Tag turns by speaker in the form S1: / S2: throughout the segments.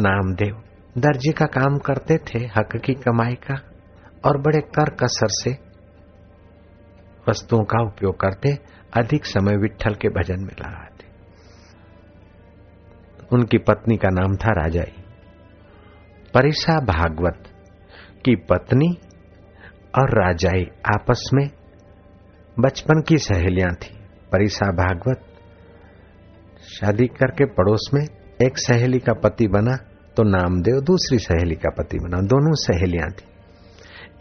S1: नामदेव। दर्जी का काम करते थे हक की कमाई का और बड़े कर कसर से वस्तुओं का उपयोग करते, अधिक समय विठल के भजन में लगाते। उनकी पत्नी का नाम था राजाई परिसा भागवत की पत्नी और राजाई आपस में बचपन की सहेलियाँ थी। परिसा भागवत शादी करके पड़ोस में एक सहेली का पति बना तो नामदेव दूसरी सहेली का पति बना। दोनों सहेलियाँ थी।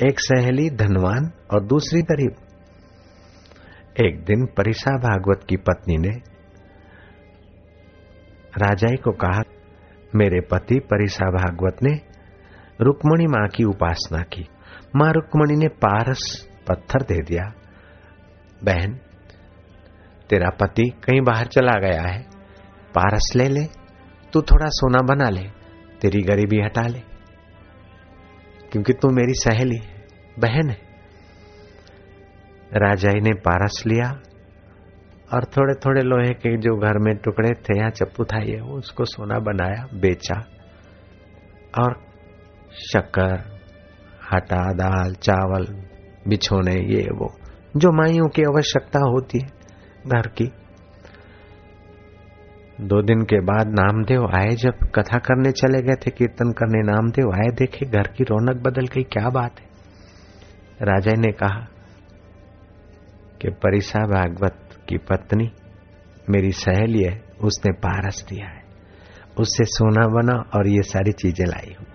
S1: एक सहेली धनवान और दूसरी गरीब। एक दिन परिसा भागवत की पत्नी ने राजाई को कहा, मेरे पति परिसा भागवत ने रुक्मणी माँ की उपासना की। माँ रुक्मणी ने पारस पत्थर दे दिया। बहन, तेरा पति कहीं बाहर चला गया है। पारस ले ले, तू थोड़ा सोना बना ले। तेरी गरीबी हटा ले। क्योंकि तू मेरी सहेली, बहन है। राजाई ने पारस लिया और थोड़े थोड़े लोहे के जो घर में टुकड़े थे या चप्पू था, ये उसको सोना बनाया, बेचा। और शक्कर, आटा, दाल, चावल, बिछोने, ये वो, जो माइयों की आवश्यकता होती है, घर की। दो दिन के बाद नामदेव आए, जब कथा करने चले गए थे, कीर्तन करने, नामदेव आए, देखे घर की रौनक बदल गई, क्या बात है। राजा ने कहा कि परिसा भागवत की पत्नी, मेरी सहेली है, उसने पारस दिया है। उससे सोना बना और ये सारी चीज़ें लाई हूँ।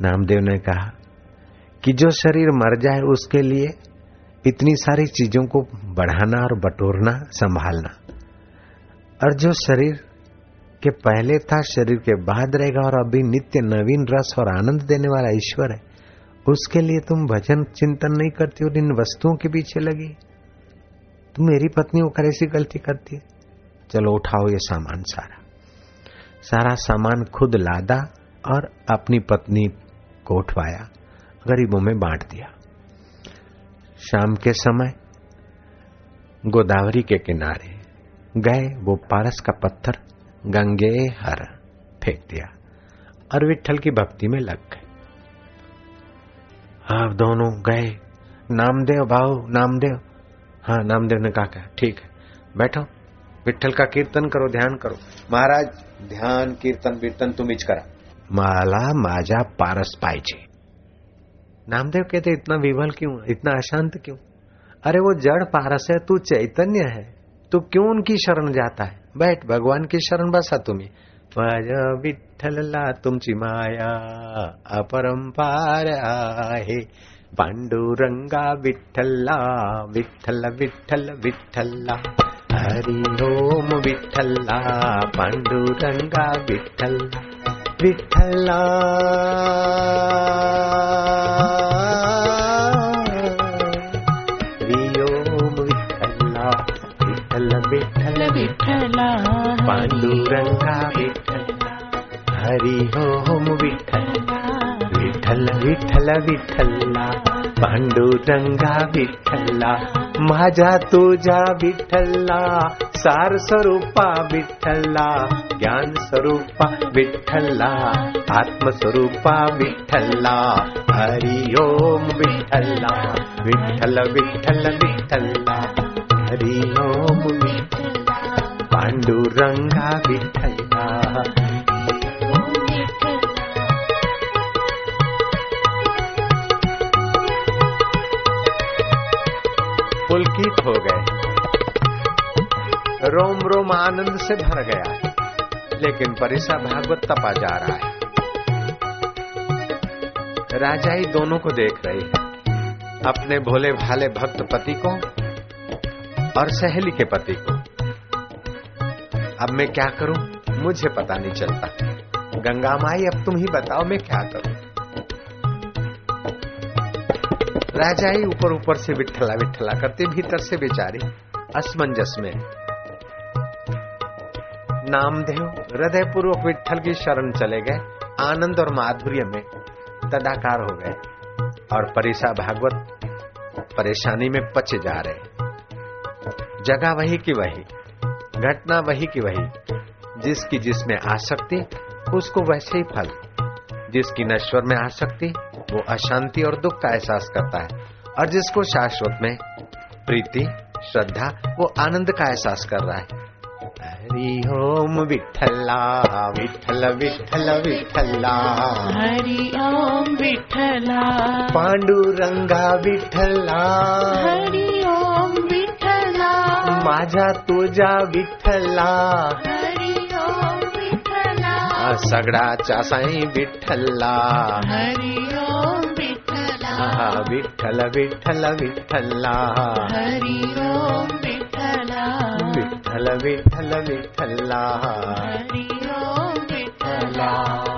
S1: नामदेव ने कहा कि जो शरीर मर जाए, उसके लिए इतनी सारी चीज़ों को बढ़ाना और बटोरना, संभालना। और जो शरीर के पहले था, शरीर के बाद रहेगा और अभी नित्य नवीन रस और आनंद देने वाला ईश्वर है, उसके लिए तुम भजन चिंतन नहीं करती और इन वस्तुओं के पीछे लगी। तुम मेरी पत्नी होकर ऐसी गलती करती है। चलो उठाओ ये सामान सारा। सारा सामान खुद लादा और अपनी पत्नी को उठवाया, गरीबों में बांट दिया। शाम के समय गोदावरी के किनारे गए, वो पारस का पत्थर गंगे हर फेंक दिया। और विठल की भक्ति में लग गए। आप दोनों गए। नामदेव भाव नामदेव। हाँ नामदेव ने कहा ठीक है, बैठो। विठल का कीर्तन करो, ध्यान करो। महाराज, ध्यान, कीर्तन कीर्तन इच करा। माला माजा पारस पाइजे नामदेव कहते, इतना विवल क्यों? इतना अशांत क्यों? अरे, वो जड़ पारस है, तू चैतन्य है। तू क्यों उनकी शरण जाता है? बैठ, भगवान की शरण बसा तुम्ही। माझ्या विठ्ठलला तुमची माया अपरंपार आहे। पांडुरंगा विठ्ठला विठ्ठल विठ्ठल, विठ्ठला हरि ओम विठ्ठला पांडुरंगा विठ्ठला विठ्ठला पांडुरंगा विठ्ठल, हरी ओम विठ्ठल विठ्ठल विठ्ठल विठ्ठला, पांडुरंगा विठ्ठला माझ्या तुझ्या विठ्ठला, सार स्वरूपा विठ्ठला, ज्ञान स्वरूपा विठ्ठला, आत्मस्वरूपा विठ्ठला, हरि ओम विठ्ठला, विठ्ठल विठ्ठल विठ्ठला, हरि ओम पांडुरंगा विठ्ठला पुलकित हो गए। रोम रोम आनंद से भर गया, लेकिन परिसा भागवत तपा जा रहा है। राजा ही दोनों को देख रही है, अपने भोले भाले भक्त पति को और सहेली के पति को। अब मैं क्या करूँ? मुझे पता नहीं चलता। गंगा माई, अब तुम ही बताओ मैं क्या करूँ? राजा ही ऊपर ऊपर से विठला विठला करते, भीतर से बेचारी। असमंजस में। नामदेव हृदय पूर्वक विठल की शरण चले गए। आनंद और माधुर्य में तदाकार हो गए। और परिसा भागवत परेशानी में पचे जा रहे। जगह वही की वही। घटना वही की वही जिसकी जिसमें आसक्ति उसको वैसे ही फल। जिसकी नश्वर में आसक्ति वो अशांति और दुख का एहसास करता है। और जिसको शाश्वत में प्रीति श्रद्धा वो आनंद का एहसास कर रहा है। हरि ओम विठला विठल विठल विठला
S2: हरि ओम विठला
S1: पांडुरंगा विठला
S2: हरि
S1: माझा तुझा विठला
S2: हरि ओम विठला
S1: सगळाचा साई विठ्ठला.
S2: हरि ओम विठला
S1: हा, विठ्ठल विठ्ठल विठ्ठला.
S2: हरि ओम विठला
S1: विठ्ठल विठ्ठल विठ्ठला.
S2: हरि ओम विठला
S1: विठ्ठला.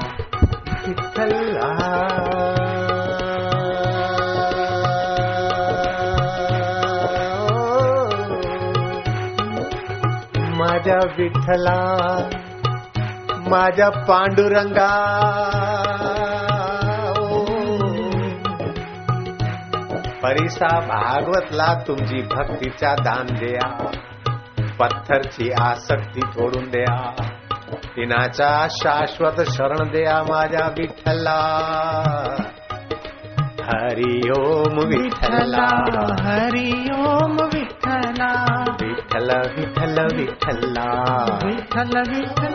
S1: विठ्ठला माझ्या पांडुरंगा. परिसा भागवतला तुमची भक्तीचा दान द्या. पत्थरची आसक्ती सोडून द्या. तिनाचा शाश्वत शरण द्या माझ्या विठ्ठला. हरि ओम विठ्ठला.
S2: हरि ओम विठला
S1: विठ्ठल.
S2: विठल विठल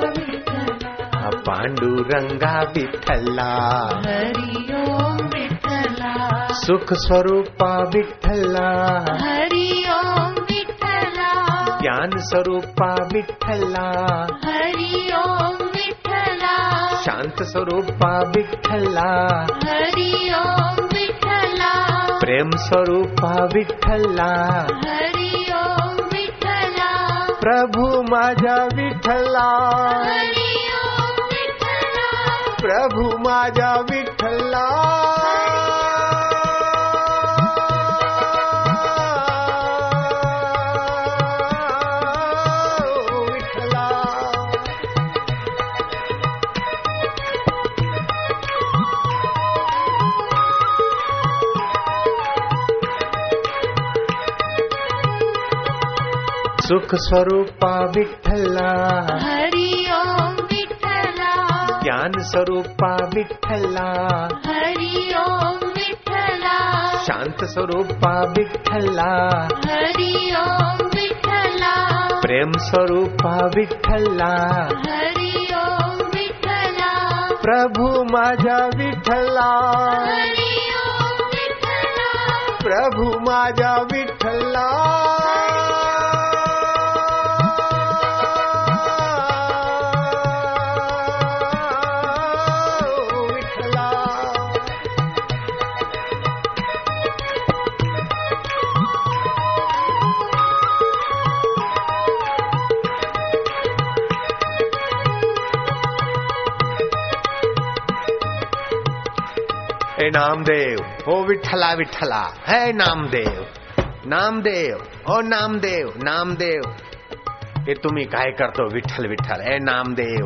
S2: विठला
S1: पांडुरंगा विठ्ठला।
S2: हरि ओम विठला
S1: सुख स्वरूपा विठ्ठला।
S2: हरि ओम विठला
S1: ज्ञान स्वरूपा विठ्ठला।
S2: हरि ओम विठला
S1: शांत स्वरूपा विठ्ठला।
S2: हरि ओम विठला
S1: प्रेम स्वरूपा विठ्ठला।
S2: हरि विठला
S1: प्रभू माझ्या विठ्ठला. प्रभू माझ्या विठ्ठला विठ्ठला सुख स्वरूपा विठ्ठला।
S2: हरि ओम विठला
S1: ज्ञान स्वरूपा विठ्ठला।
S2: हरि ओम विठला
S1: शांत स्वरूपा विठ्ठला।
S2: हरि ओम विठला
S1: प्रेम स्वरूपा विठ्ठला।
S2: हरि ओम विठला
S1: प्रभू
S2: ओम विठला
S1: प्रभू माझ्या विठ्ठला। हे नामदेव। हो विठ्ठला विठ्ठला। हे नामदेव। नामदेव। हो नामदेव नामदेव। हे तुम्ही काय करतो? विठ्ठल विठ्ठल। हे नामदेव।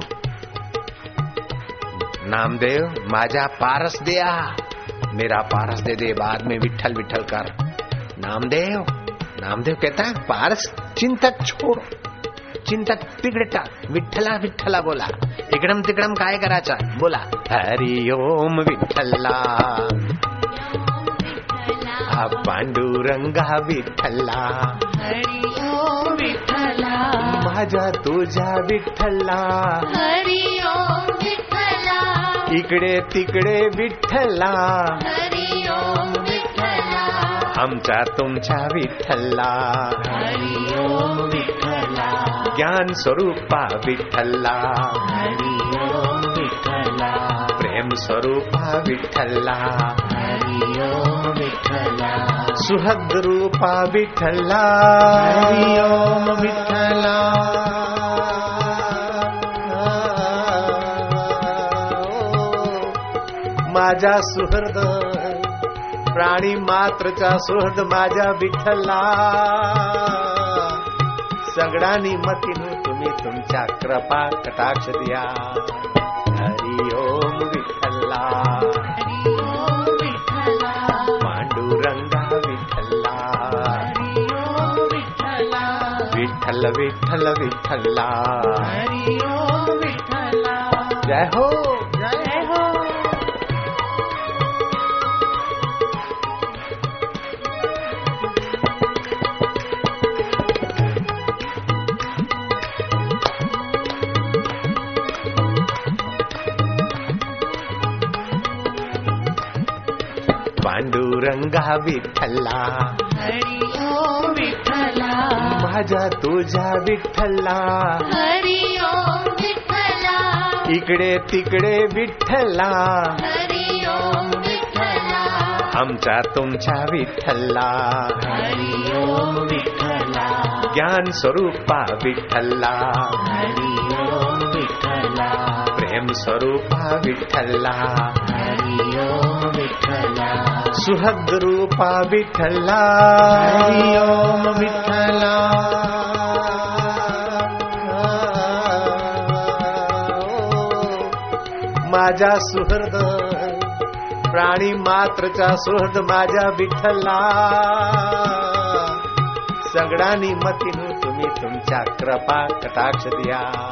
S1: नामदेव माझा पारस दिया। मेरा पारस दे दे, बाद में विठ्ठल विठ्ठल कर। नामदेव नामदेव कहता है, पारस चिंतक छोड़। चिंतक तिकडे टाक विठ्ठला विठ्ठला बोला। इकडम तिकडम काय करायचा? बोला। हरि ओम विठ्ठला। हा पांडुरंगा विठ्ठला।
S2: हरि ओम विठला
S1: माझ्या तुझ्या विठ्ठला।
S2: हरि ओम विठला
S1: इकडे तिकडे विठ्ठला।
S2: हरि ओम विठला
S1: आमचा तुमच्या विठ्ठला।
S2: हरि ओम विठला
S1: ज्ञान स्वरूपा
S2: विठला
S1: प्रेम स्वरूपा
S2: विठला
S1: सुहद रूपा विठ्ठला।
S2: हरि ओम विठ्ठला.
S1: माझा सुहृद, प्राणी मात्रचा सुहृद माझ्या विठ्ठला। सगळ्यांनी मतीनं तुम्ही तुमच्या कृपा कटाक्ष द्या। हरि ओम विठ्ठला
S2: हरि ओम विठला।
S1: पांडुरंगा विठ्ठला
S2: हरि ओम विठला।
S1: विठ्ठल विठ्ठल विठ्ठला
S2: हरि ओम विठला।
S1: जय हो। पांडुरंगा विठ्ठला।
S2: हरी ओम विठ्ठला।
S1: माझा तुझ्या विठ्ठला।
S2: हरी ओम विठ्ठला।
S1: इकडे तिकडे विठ्ठला।
S2: हरी ओम विठ्ठला।
S1: आमच्या तुमच्या विठ्ठला।
S2: हरी ओम विठ्ठला।
S1: ज्ञान स्वरूपा विठ्ठला।
S2: हरी ओम विठ्ठला।
S1: प्रेम स्वरूपा विठ्ठला।
S2: हरी ओम
S1: सुहद रूपा विठ्ठला।
S2: हरी ओम विठ्ठला।
S1: माझ्या सुहृद प्राणी मात्रचा सुहृद माझ्या विठ्ठला। सगळ्यांनी मतीनु तुम्ही तुमच्या कृपा कटाक्ष द्या।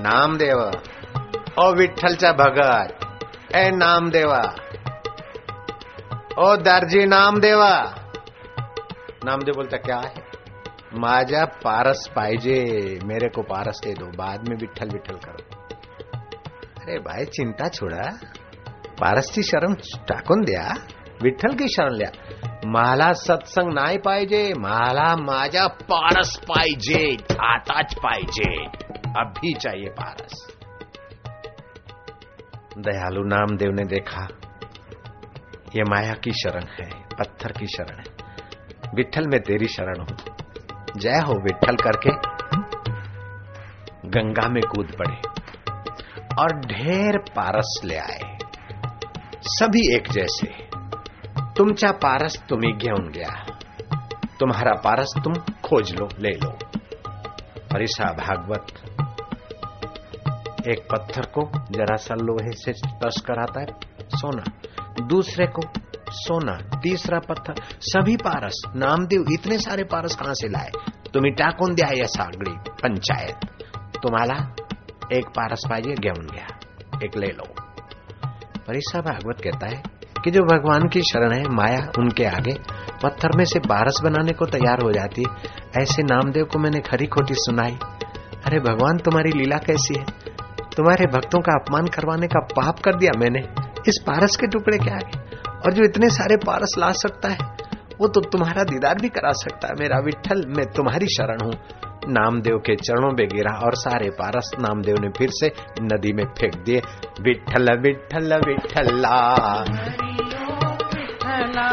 S1: नामदेव। ओ विठ्ठलचा भगत, ए नामदेवा। ओ दर्जी नामदेवा। नामदेव बोलता, क्या है? माझ्या पारस पाहिजे, मेरे को पारस दे दो, बाद में विठ्ठल विठ्ठल करो। अरे भाई, चिंता छोडा। पारसची शरण टाकून द्या, विठ्ठल की शरण लिया। मला सत्संग नाही पाहिजे, मला माझ्या पारस पाहिजे आताच पाहिजे। अभी चाहिए पारस। दयालु नामदेव ने देखा, ये माया की शरण है, पत्थर की शरण है। विठल में तेरी शरण हो। जय हो विठल करके। गंगा में कूद पड़े और ढेर पारस ले आए। सभी एक जैसे। तुमचा पारस तुम्ही घेऊन गया। तुम्हारा पारस तुम खोज लो, ले लो। परिसा भागवत एक पत्थर को जरा सा लोहे से टच कराता है, सोना। दूसरे को सोना, तीसरा पत्थर। सभी पारस, नामदेव, इतने सारे पारस कहाँ से लाए? तुम्ही टाकून द्या या सागडी पंचायत? तुम्हाला एक पारस पाहिजे घेऊन घ्या। एक ले लो। परिसा भागवत कहता है कि जो भगवान की शरण है, माया उनके आगे, पत्थर में से बारस बनाने को तैयार हो जाती ऐसे नामदेव को मैंने खरी खोटी सुनाई। अरे भगवान, तुम्हारी लीला कैसी है? तुम्हारे भक्तों का अपमान करवाने का पाप कर दिया मैंने। इस पारस के टुकड़े के आगे। और जो इतने सारे पारस ला सकता है वो तो तुम्हारा दीदार भी करा सकता है। मेरा विठल मैं तुम्हारी शरण हूँ। नामदेव के चरणों में गिरा और सारे पारस नामदेव ने फिर से नदी में फेंक दिए। विठल विठल विठला
S2: हरि ओम विठ्ठला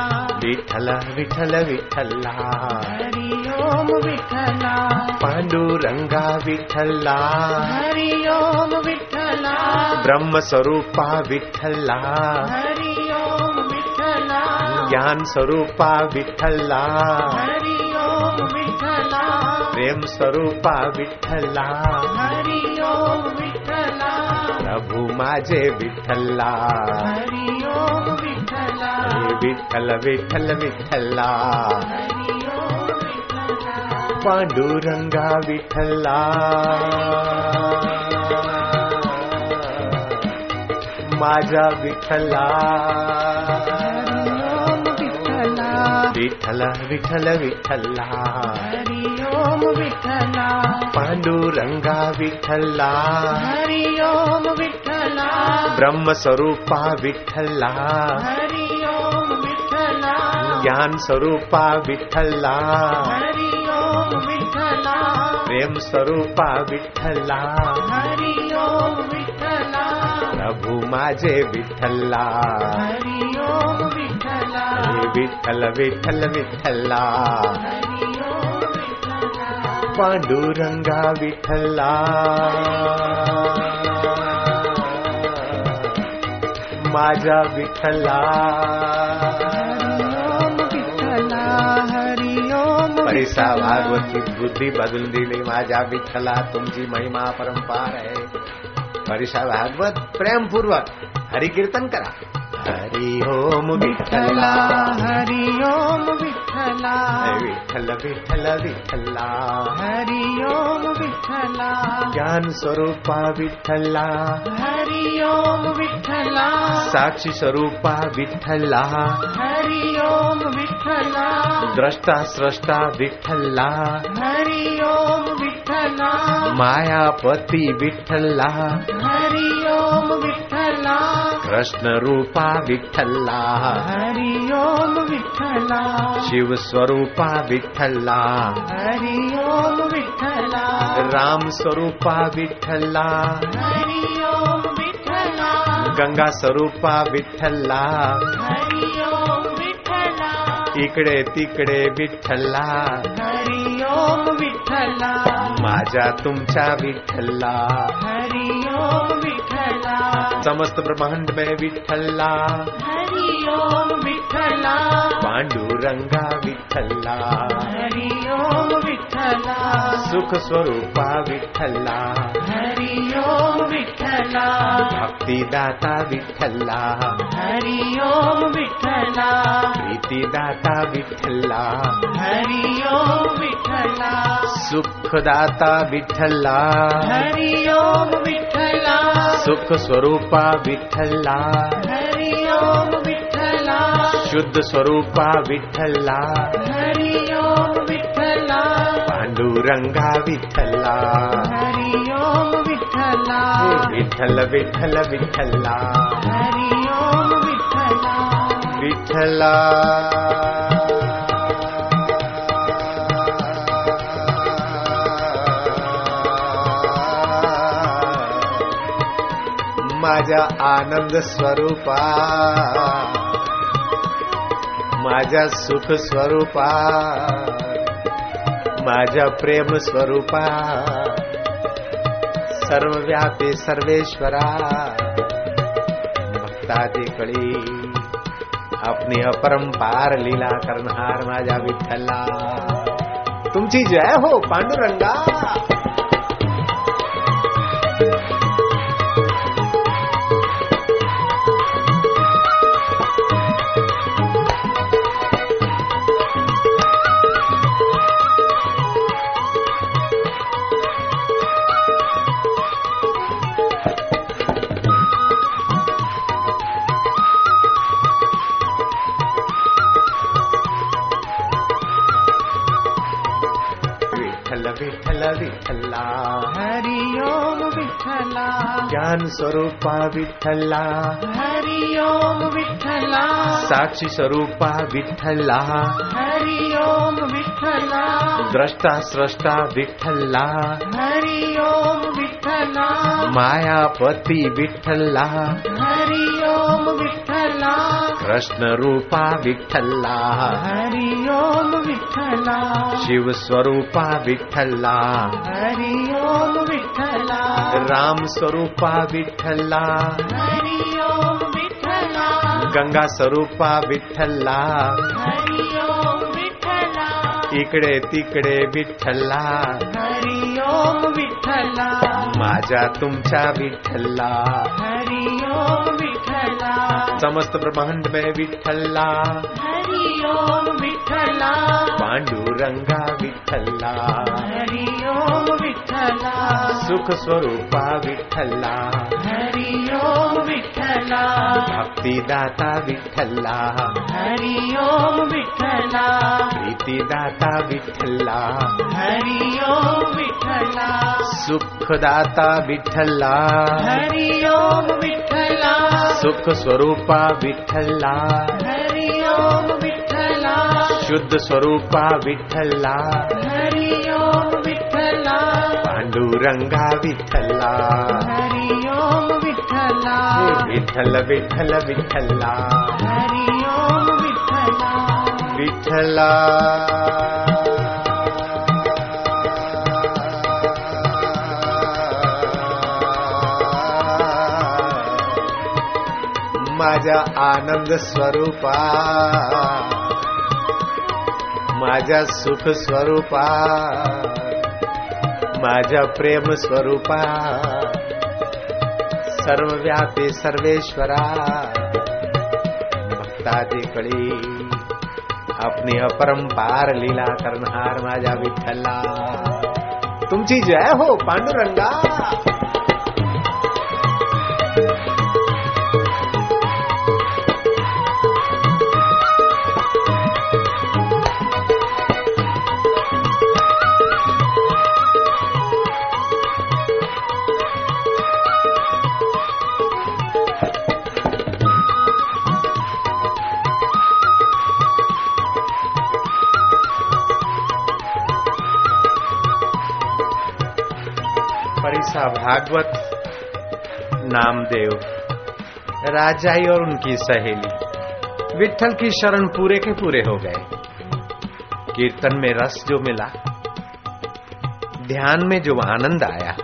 S1: विठल विठल विठला
S2: हरि ओम विठ्ठला।
S1: पांडुरंगा विठला
S2: हरि ओम विठ्ठला।
S1: ब्रह्म स्वरूपा विठला
S2: हरि ओम विठ्ठला।
S1: ज्ञान स्वरूपा विठला
S2: हरि ओम विठ्ठला।
S1: प्रेम स्वरूपा विठला
S2: हरि ओम विठ्ठला।
S1: प्रभु माझे विठला
S2: हरि ओम विठ्ठला।
S1: हे विठ्ठल विठ्ठल। पांडुरंगा विठ्ठला माझा विठ्ठल
S2: विठ्ठल
S1: विठ्ठला
S2: हरि ओम विठ्ठला
S1: पांडुरंगा विठ्ठला
S2: हरि ओम विठ्ठला
S1: ब्रह्म स्वरूपा विठ्ठला
S2: हरि ओम विठ्ठला
S1: ज्ञान स्वरूपा विठ्ठला
S2: हरि ओम विठ्ठला
S1: प्रेम स्वरूपा विठ्ठला।
S2: हरि ओम विठ्ठला।
S1: प्रभु माझे विठ्ठला।
S2: हरि ओम विठ्ठला। हरि ओम विठ्ठला।
S1: पांडुरंगा विठ्ठला। माझा विठ्ठला। परिसा भागवती बुद्धी बदलून दिली माझ्या विठ्ठला तुमची महिमा परंपार आहे. परिसा भागवत प्रेमपूर्वक. हरिकीर्तन करा. हरि ओम
S2: विठ्ठला. हरि ओम विठ्ठला.
S1: विठ्ठल विठ्ठल विठ्ठला.
S2: हरि ओम विठ्ठला.
S1: ज्ञान स्वरूपा विठ्ठला.
S2: हरि ओम विठ्ठला.
S1: साक्षी स्वरूपा विठ्ठला.
S2: हरि ओम विठ्ठला।
S1: द्रष्टा स्रष्टा विठ्ठला।
S2: हरि ओम विठ्ठला।
S1: मायापती विठ्ठला।
S2: हरि ओम विठ्ठला।
S1: कृष्ण रूपा विठ्ठला।
S2: हरि ओम विठ्ठला।
S1: शिव स्वरूपा विठ्ठला।
S2: हरि ओम विठ्ठला।
S1: राम स्वरूपा विठ्ठला।
S2: हरि ओम विठ्ठला।
S1: गंगा स्वरूपा विठ्ठला।
S2: हरि
S1: इकडे तिकडे विठ्ठला.
S2: हरि ओम विठ्ठला.
S1: माझ्या तुमच्या विठ्ठला.
S2: हरि ओम विठ्ठला.
S1: समस्त ब्रह्मांड में विठ्ठला.
S2: हरि ओम विठ्ठला.
S1: पांडुरंगा विठ्ठला।
S2: हरि ओम विठ्ठला।
S1: सुख स्वरूपा विठ्ठला।
S2: हरि ओम विठ्ठला।
S1: भक्तिदाता विठ्ठला।
S2: हरि ओम विठ्ठला।
S1: प्रीतिदाता विठ्ठला।
S2: हरि ओम विठ्ठला।
S1: सुखदाता विठ्ठला।
S2: हरि ओम विठ्ठला।
S1: सुख स्वरूपा विठ्ठला। शुद्ध स्वरूपा विठ्ठला।
S2: हरि ओम विठ्ठला।
S1: पांडुरंगा विठ्ठला।
S2: हरि ओम विठ्ठला।
S1: विठ्ठल विठ्ठल विठ्ठला।
S2: हरि ओम विठ्ठला।
S1: विठ्ठला। माझ्या आनंद स्वरूपा। माझ्या सुख स्वरूपा, माझ्या प्रेम स्वरूपा, सर्वव्यापी सर्वेश्वरा, भक्तादिकळी अपनी अपरंपार लीला करणार माझ्या विठ्ठला. तुमची जय हो, पांडुरंगा! विठ्ठल विठ्ठल विठ्ठला
S2: हरि ओम विठ्ठला।
S1: ज्ञान स्वरूपा विठ्ठला।
S2: हरि ओम विठ्ठला।
S1: साक्षी स्वरूपा विठ्ठला।
S2: हरि ओम विठ्ठला।
S1: द्रष्टा स्रष्टा विठ्ठला।
S2: हरि ओम विठ्ठला।
S1: मायापती विठ्ठला।
S2: हरि ओम विठ्ठला।
S1: कृष्ण रूपा विठ्ठला।
S2: हरि ओम विठ्ठला।
S1: शिव स्वरूपा विठ्ठला।
S2: हरि ओम विठ्ठला।
S1: राम स्वरूपा विठ्ठला।
S2: हरि ओम विठ्ठला।
S1: गंगा स्वरूपा विठ्ठला।
S2: हरि ओम विठ्ठला।
S1: इकडे तिकडे विठ्ठला।
S2: हरि ओम विठ्ठला।
S1: माझ्या तुमच्या विठ्ठला।
S2: हरि ओम विठ्ठला।
S1: समस्त ब्रह्मांड में विठ्ठला।
S2: हरि ओम विठ्ठला।
S1: पांडुरंगा विठ्ठला।
S2: हरि ओम विठ्ठला।
S1: सुख स्वरूपा विठ्ठला।
S2: हरि ओम विठ्ठला।
S1: भक्तिदाता विठ्ठला।
S2: हरि ओम विठ्ठला।
S1: प्रीतिदाता विठ्ठला।
S2: हरि ओम विठ्ठला।
S1: सुखदाता विठ्ठला।
S2: हरि ओम विठ्ठला।
S1: सुख स्वरूपा विठ्ठला।
S2: हरि ओम विठ्ठला।
S1: शुद्ध स्वरूपा विठ्ठला।
S2: हरि ओम विठ्ठला।
S1: पांडुरंगा विठ्ठला।
S2: हरि ओम विठ्ठला
S1: विठ्ठल विठ्ठल विठ्ठला।
S2: हरि ओम विठ्ठला।
S1: विठला माझ्या आनंद स्वरूपा. माझ्या सुख स्वरूपा. माझ्या प्रेम स्वरूपा. सर्वव्यापी सर्वेश्वरा. भक्तादी कळी आपली अपरंपार लीला करणार माझ्या विठ्ठला. तुमची जय हो, पांडुरंगा. भागवत, नामदेव, राजाई और उनकी सहेली। विठल की शरण पूरे के पूरे हो गए। कीर्तन में रस जो मिला, ध्यान में जो आनंद आया,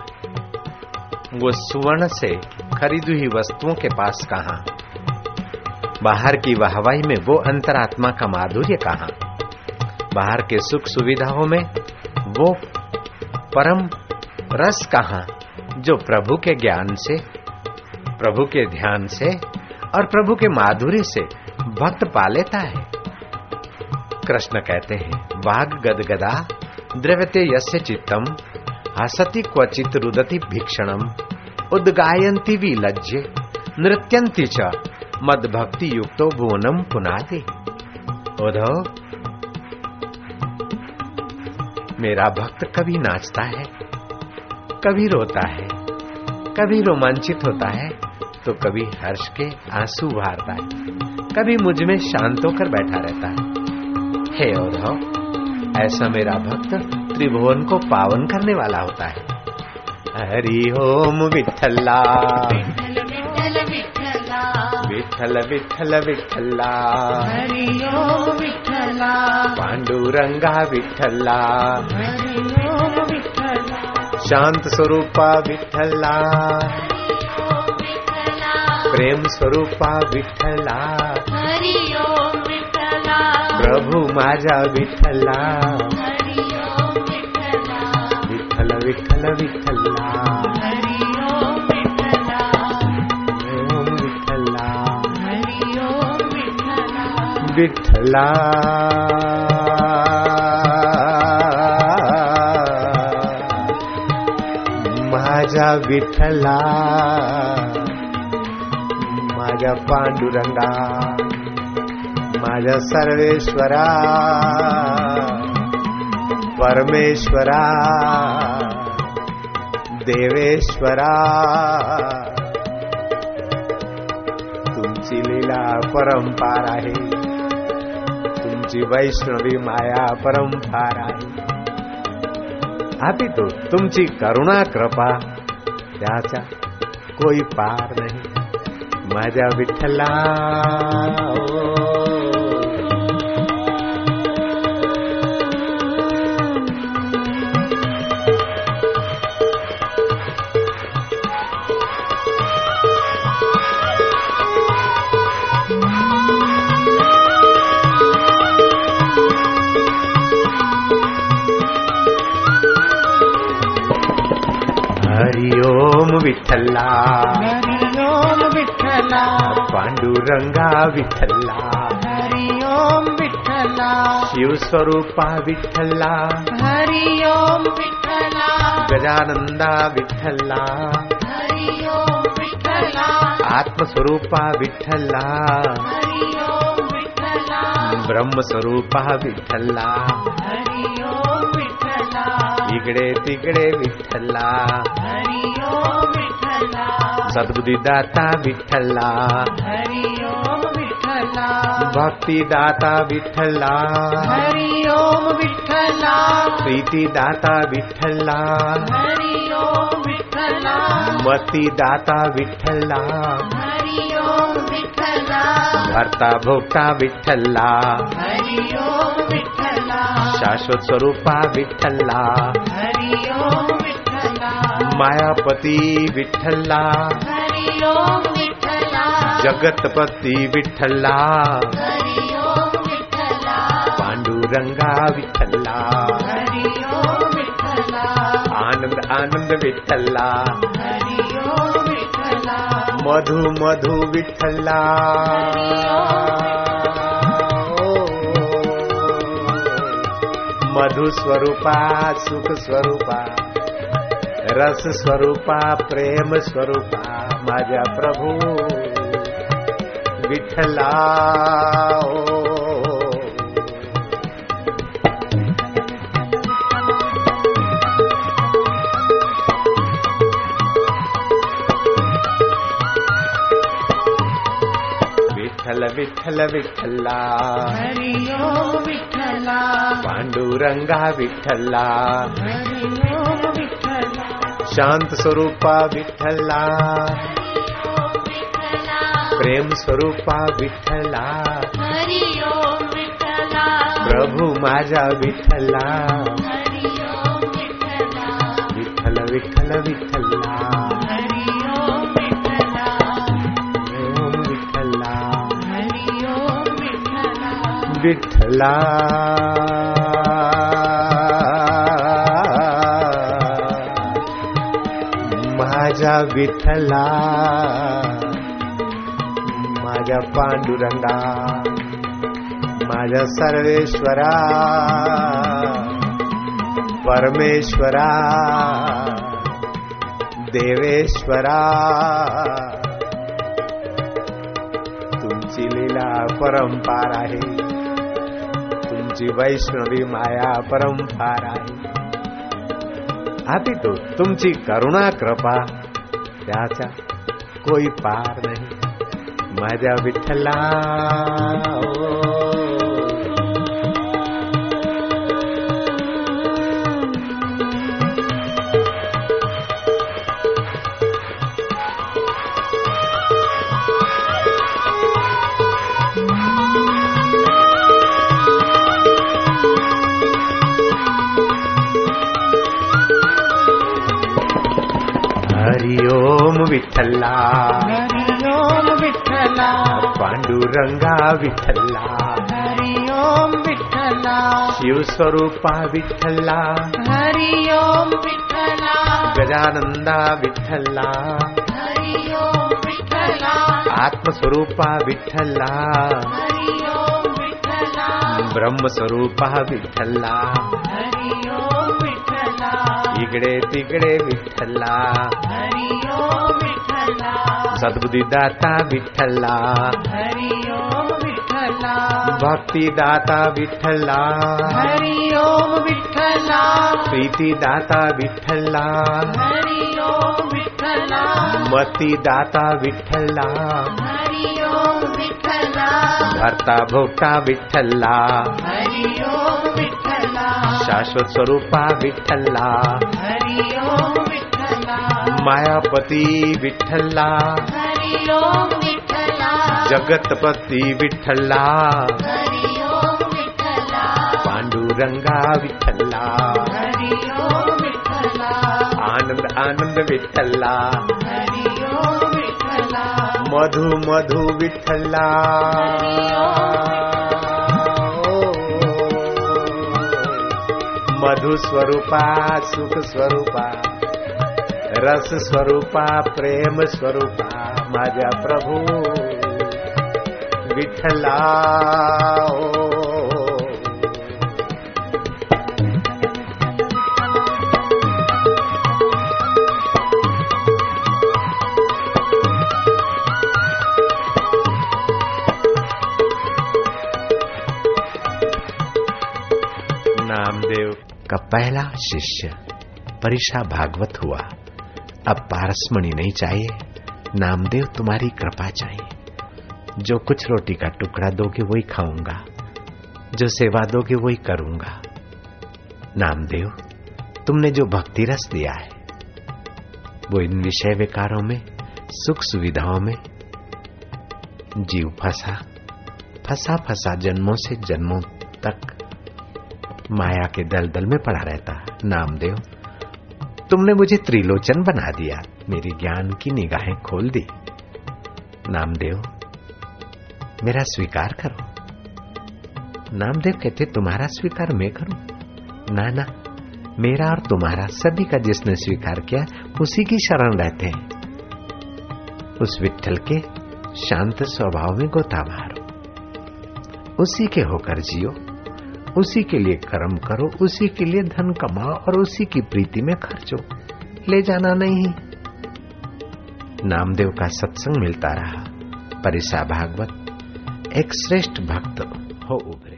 S1: वो सुवर्ण से खरीदी हुई वस्तुओं के पास कहा? बाहर की वाहवाही में वो अंतरात्मा का माधुर्य कहा? बाहर के सुख सुविधाओं में वो परम रस कहा? जो प्रभु के ज्ञान से, प्रभु के ध्यान से और प्रभु के माधुर्य से भक्त पा लेता है। कृष्ण कहते हैं, वाग गदगदा, द्रव्यते यस्य चित्तम, हसति क्वचित रुदति भीक्षणम, उद्गायन्ति विलज्य नृत्यन्ति च मद भक्ति युक्तो भुवनम पुनादे। उधव मेरा भक्त कभी नाचता है, कभी रोता है कभी रोमांचित होता है तो कभी हर्ष के आँसू बहारता है। कभी मुझमें शांत होकर बैठा रहता है। हे औधव ऐसा मेरा भक्त त्रिभुवन को पावन करने वाला होता है। हरि ओम विठल्ला
S2: विठल विठ्ठल।
S1: विठ्ठल विठ्ठला
S2: हरि ओम विठ्ठला।
S1: पांडुरंगा विठ्ठला।
S2: हरि
S1: शांत स्वरूपा विठ्ठला। प्रेम स्वरूपा विठ्ठला।
S2: हरि ओम विठ्ठला।
S1: प्रभु माझा विठ्ठल।
S2: विठ्ठल।
S1: विठ्ठला
S2: ओम विठ्ठला।
S1: विठ्ठला।
S2: माझ्या विठ्ठला
S1: माझा विठ्ठला माझ्या पांडुरंगा माझ्या सर्वेश्वरा परमेश्वरा देवेश्वरा. तुमची लीला परंपार आहे. तुमची वैष्णवी माया परंपार आहे. हाती तो तुमची करुणा कृपा. त्याचा कोई पार नहीं मज़ा विठला ओ. ओम विठ्ठला
S2: हरि ओम विठ्ठला
S1: पांडुरंगा विठ्ठला
S2: हरि ओम विठ्ठला
S1: शिव स्वरूपा विठ्ठला
S2: हरि ओम विठ्ठला
S1: गजानंदा विठ्ठला
S2: हरि ओम विठ्ठला
S1: आत्मस्वरूपा विठ्ठला
S2: हरि ओम विठ्ठला
S1: ब्रह्मस्वरूपा विठ्ठला
S2: हरि ओम विठ्ठला
S1: इकडे तिकडे विठ्ठला
S2: हरि विठ्ठला
S1: सद्बुद्धिदाता विठ्ठला।
S2: हरि ओम विठ्ठला।
S1: भक्तिदाता विठ्ठला।
S2: हरि ओम विठ्ठला।
S1: प्रीतिदाता विठ्ठला।
S2: हरि ओम विठ्ठला।
S1: मती दाता विठ्ठला।
S2: हरि ओम विठ्ठला।
S1: भरता भोगता विठ्ठला।
S2: हरि ओम विठ्ठला।
S1: शाश्वत स्वरूपा विठ्ठला।
S2: हरि ओम
S1: मायापती विठ्ठला। जगतपती विठ्ठला। पांडुरंगा विठ्ठला। आनंद आनंद विठ्ठला। मधु मधु विठ्ठला। मधु स्वरूपा सुख स्वरूपा रस स्वरूपा प्रेम स्वरूपा माझ्या प्रभू विठ्ठला ओ. विठ्ठल विठ्ठल विठ्ठला।
S2: हरि विठ्ठला।
S1: पांडुरंगा विठ्ठला। शांत स्वरूपा विठ्ठला। प्रेम स्वरूपा विठ्ठला। प्रभू माझा विठ्ठल।
S2: विठ्ठल
S1: विठ्ठला
S2: ओम विठ्ठला।
S1: विठ्ठला।
S2: विठ्ठला
S1: माझ्या पांडुरंगा माझ्या सर्वेश्वरा परमेश्वरा देवेश्वरा. तुमची लीला परंपार आहे. तुमची वैष्णवी माया परंपार आहे. आती तो तुमची करुणा कृपा. त्याचा कोई पार नहीं मज़ा विठला ओ. ओम विठ्ठला
S2: हरि ओम विठ्ठला
S1: पांडुरंगा विठ्ठला
S2: हरि ओम विठ्ठला
S1: शिव स्वरूपा विठ्ठला
S2: हरि ओम विठ्ठला
S1: गजानंदा विठ्ठला
S2: हरि ओम विठ्ठला
S1: आत्मस्वरूपा विठ्ठला
S2: हरि ओम विठ्ठला
S1: इकडे तिकडे विठ्ठला
S2: विठ्ठला हरि ओम विठ्ठला
S1: भक्तिदाता विठ्ठला
S2: हरि ओम विठ्ठला
S1: प्रीतिदाता विठ्ठला
S2: हरि ओम विठ्ठला
S1: मतीदाता विठ्ठला
S2: हरि ओम विठ्ठला
S1: भरता भोगता विठ्ठला
S2: हरि ओम विठ्ठला
S1: शाश्वत स्वरूपा विठ्ठला
S2: हरि ओम
S1: मायापती विठ्ठला। जगतपती विठ्ठला। पांडुरंगा विठ्ठला। आनंद आनंद
S2: विठ्ठला।
S1: मधु मधु विठ्ठला। मधु स्वरूपा सुख स्वरूपा। रस स्वरूपा प्रेम स्वरूपा माझ्या प्रभू विठ्ठला ओ. नामदेव का पहला शिष्य परीक्षा भागवत हुआ अब पारसमणि नहीं चाहिए। नामदेव तुम्हारी कृपा चाहिए। जो कुछ रोटी का टुकड़ा दोगे वही खाऊँगा। जो सेवा दोगे वही करूँगा। नामदेव, तुमने जो भक्ति रस दिया है, वो इन विषय विकारों में, सुख सुविधाओं में, जीव फंसा फंसा फंसा जन्मों से जन्मों तक माया के दलदल में पड़ा रहता है। नामदेव तुमने मुझे त्रिलोचन बना दिया। मेरी ज्ञान की निगाहें खोल दी। नामदेव, मेरा स्वीकार करो। नामदेव कहते, तुम्हारा स्वीकार मैं करूँ? ना ना, मेरा और तुम्हारा सभी का जिसने स्वीकार किया, उसी की शरण रहते हैं। उस विठल के शांत स्वभाव में गोता मारो। उसी के होकर जियो। उसी के लिए कर्म करो, उसी के लिए धन कमाओ और उसी की प्रीति में खर्चो। ले जाना नहीं। नामदेव का सत्संग मिलता रहा। परिसा भागवत, एक श्रेष्ठ भक्त हो उभरे।